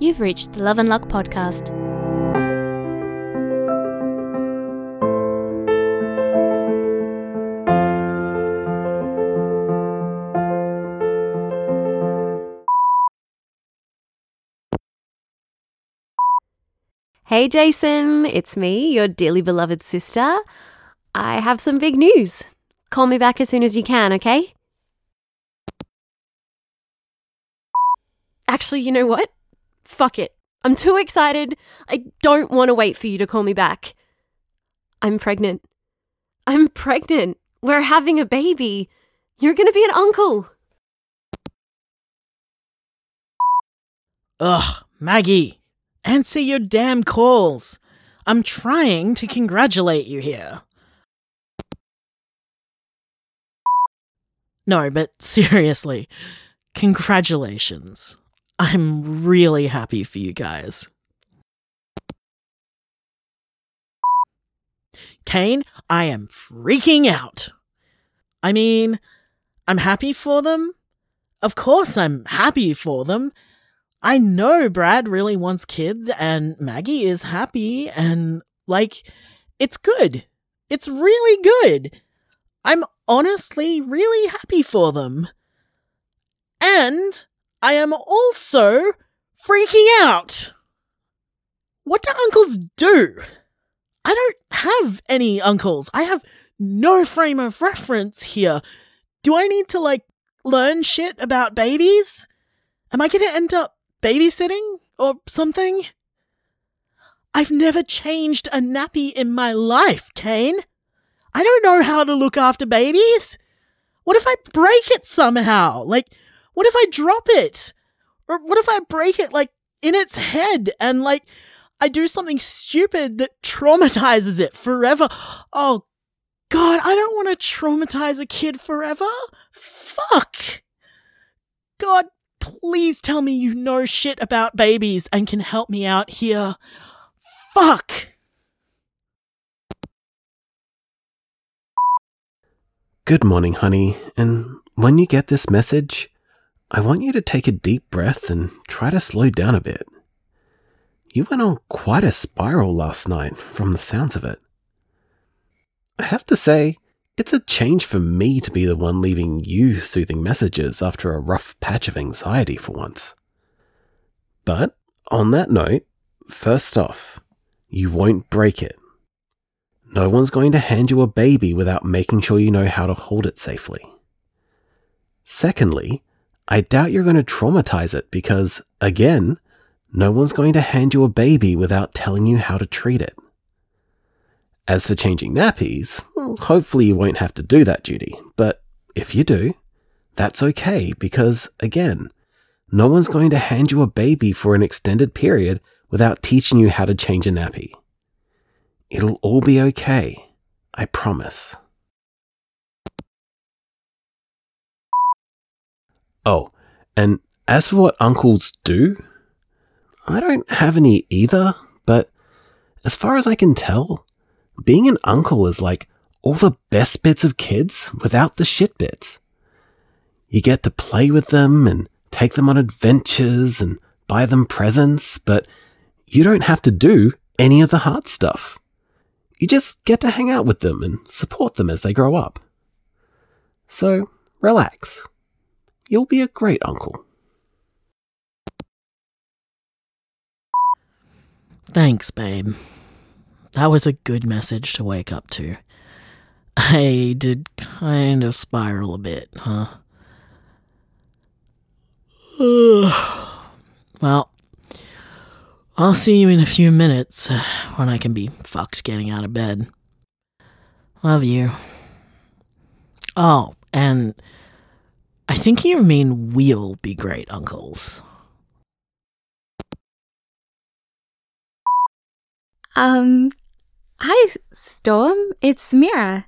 You've reached the Love and Luck podcast. Hey Jason, it's me, your dearly beloved sister. I have some big news. Call me back as soon as you can, okay? Actually, you know what? Fuck it. I'm too excited. I don't want to wait for you to call me back. I'm pregnant. I'm pregnant. We're having a baby. You're going to be an uncle. Ugh, Maggie, answer your damn calls. I'm trying to congratulate you here. No, but seriously, congratulations. I'm really happy for you guys. Kane, I am freaking out. I mean, I'm happy for them. Of course, I'm happy for them. I know Brad really wants kids, and Maggie is happy, and like, it's good. It's really good. I'm honestly really happy for them. And I am also freaking out. What do uncles do? I don't have any uncles. I have no frame of reference here. Do I need to, like, learn shit about babies? Am I gonna end up babysitting or something? I've never changed a nappy in my life, Kane. I don't know how to look after babies. What if I break it somehow? Like, what if I drop it? Or what if I break it, like, in its head and, like, I do something stupid that traumatizes it forever? Oh, God, I don't want to traumatize a kid forever. Fuck. God, please tell me you know shit about babies and can help me out here. Fuck. Good morning, honey, and when you get this message, I want you to take a deep breath and try to slow down a bit. You went on quite a spiral last night, from the sounds of it. I have to say, it's a change for me to be the one leaving you soothing messages after a rough patch of anxiety for once. But, on that note, first off, you won't break it. No one's going to hand you a baby without making sure you know how to hold it safely. Secondly, I doubt you're going to traumatize it because, again, no one's going to hand you a baby without telling you how to treat it. As for changing nappies, well, hopefully you won't have to do that duty, but if you do, that's okay because, again, no one's going to hand you a baby for an extended period without teaching you how to change a nappy. It'll all be okay. I promise. Oh, and as for what uncles do, I don't have any either, but as far as I can tell, being an uncle is like all the best bits of kids without the shit bits. You get to play with them and take them on adventures and buy them presents, but you don't have to do any of the hard stuff. You just get to hang out with them and support them as they grow up. So, relax. You'll be a great uncle. Thanks, babe. That was a good message to wake up to. I did kind of spiral a bit, huh? well, I'll see you in a few minutes uh, when I can be fucked getting out of bed. Love you. Oh, and I think you mean we'll be great uncles. Um, hi, Storm. It's Mira.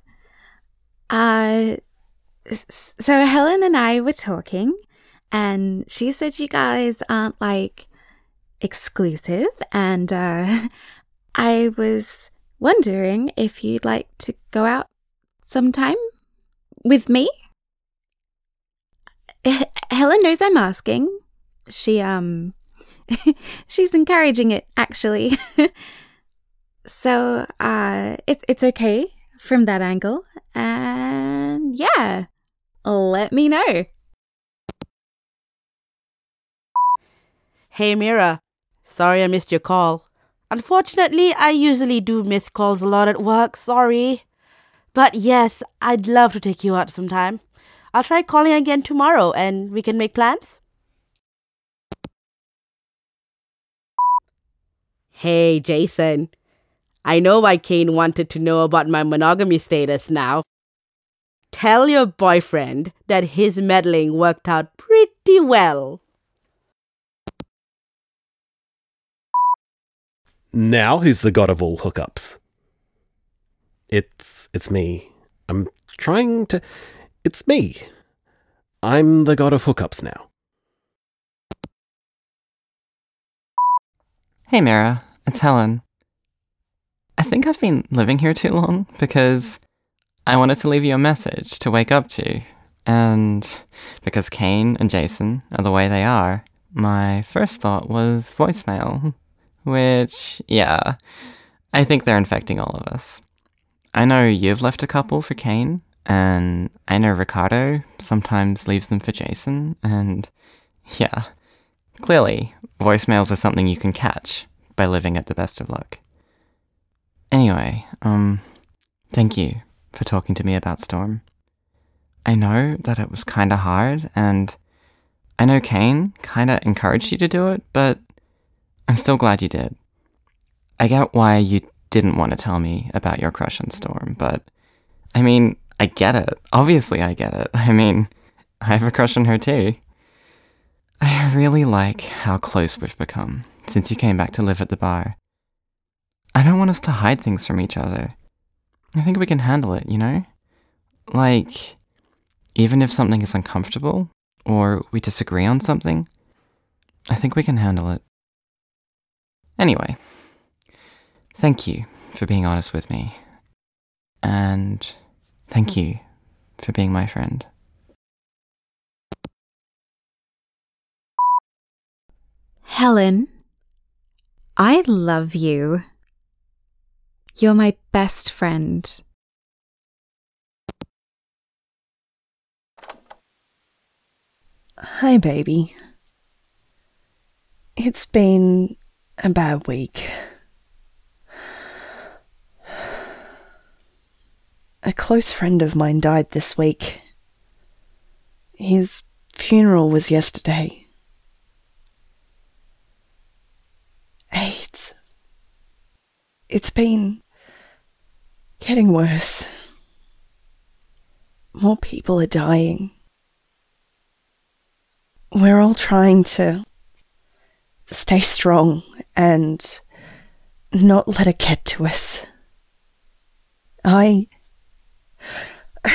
Uh, so Helen and I were talking, and she said you guys aren't like exclusive, and uh, I was wondering if you'd like to go out sometime with me. Helen knows I'm asking. She um She's encouraging it, actually. so, uh, it, it's okay from that angle. And yeah, let me know. Hey Mira, sorry I missed your call. Unfortunately, I usually do miss calls a lot at work, sorry. But yes, I'd love to take you out sometime. I'll try calling again tomorrow and we can make plans. Hey, Jason. I know why Kane wanted to know about my monogamy status now. Tell your boyfriend that his meddling worked out pretty well. Now who's the god of all hookups? It's it's me. I'm trying to it's me. I'm the god of hookups now. Hey Mira, it's Helen. I think I've been living here too long because I wanted to leave you a message to wake up to. And because Kane and Jason are the way they are, my first thought was voicemail. Which, yeah, I think they're infecting all of us. I know you've left a couple for Kane, and I know Ricardo sometimes leaves them for Jason, and yeah, clearly, voicemails are something you can catch by living at the best of luck. Anyway, um, thank you for talking to me about Storm. I know that it was kinda hard, and I know Kane kinda encouraged you to do it, but I'm still glad you did. I get why you didn't want to tell me about your crush on Storm, but I mean, I get it. Obviously, I get it. I mean, I have a crush on her too. I really like how close we've become since you came back to live at the bar. I don't want us to hide things from each other. I think we can handle it, you know? Like, even if something is uncomfortable or we disagree on something, I think we can handle it. Anyway, thank you for being honest with me. And thank you for being my friend. Helen, I love you. You're my best friend. Hi, baby. It's been a bad week. A close friend of mine died this week. His funeral was yesterday. AIDS. It's been getting worse. More people are dying. We're all trying to stay strong and not let it get to us. I.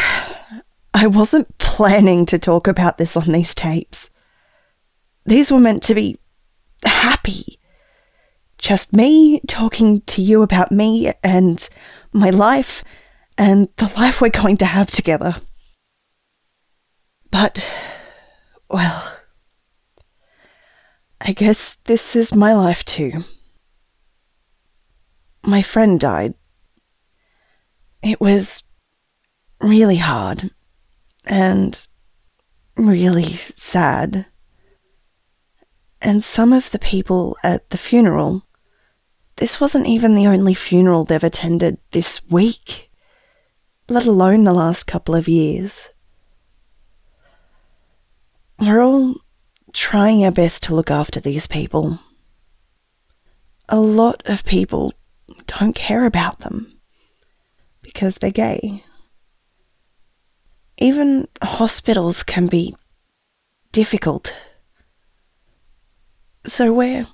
I wasn't planning to talk about this on these tapes. These were meant to be happy. Just me talking to you about me and my life and the life we're going to have together. But, well, I guess this is my life too. My friend died. It was really hard and really sad. And some of the people at the funeral, this wasn't even the only funeral they've attended this week, let alone the last couple of years. We're all trying our best to look after these people. A lot of people don't care about them because they're gay. Even hospitals can be difficult. So we're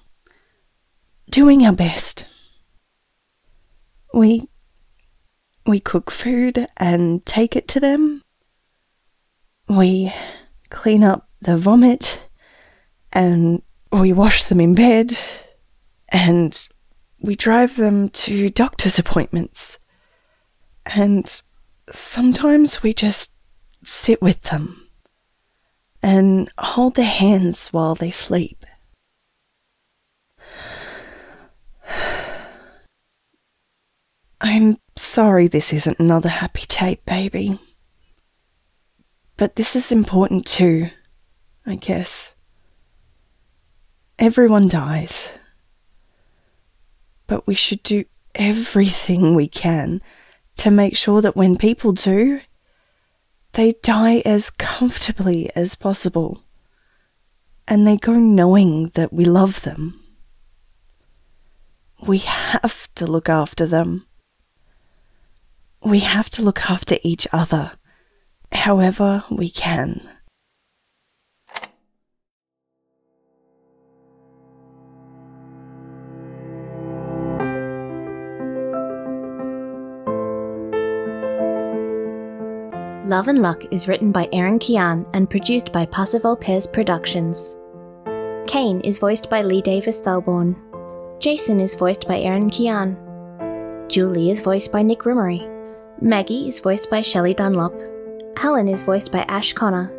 doing our best. We we cook food and take it to them. We clean up the vomit and we wash them in bed and we drive them to doctor's appointments. And sometimes we just sit with them and hold their hands while they sleep. I'm sorry this isn't another happy tape, baby. But this is important too, I guess. Everyone dies. But we should do everything we can to make sure that when people do, they die as comfortably as possible. And they go knowing that we love them. We have to look after them. We have to look after each other however we can. Love and Luck is written by Aaron Kian and produced by Passer Vulpes Productions. Kane is voiced by Lee Davis Thalborn. Jason is voiced by Aaron Kian. Julie is voiced by Nick Rimmery. Maggie is voiced by Shelley Dunlop. Helen is voiced by Ash Connor.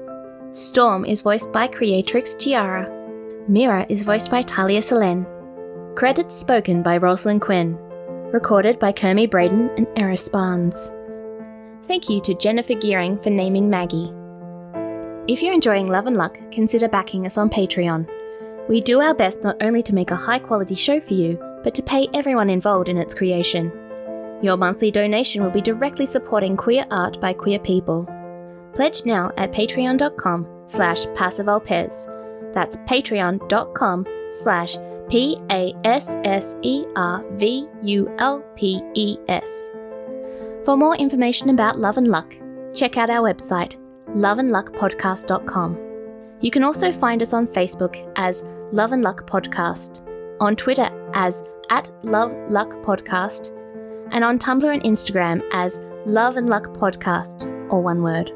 Storm is voiced by Creatrix Tiara. Mira is voiced by Talia Selen. Credits spoken by Rosalind Quinn. Recorded by Kermie Braden and Eris Barnes. Thank you to Jennifer Gearing for naming Maggie. If you're enjoying Love and Luck, consider backing us on Patreon. We do our best not only to make a high quality show for you, but to pay everyone involved in its creation. Your monthly donation will be directly supporting queer art by queer people. Pledge now at patreon.com slash passervulpes. That's patreon.com slash P-A-S-S-E-R-V-U-L-P-E-S. For more information about Love and Luck, check out our website, loveandluckpodcast.com. You can also find us on Facebook as Love and Luck Podcast, on Twitter as at Love Luck Podcast, and on Tumblr and Instagram as Love and Luck Podcast, or one word.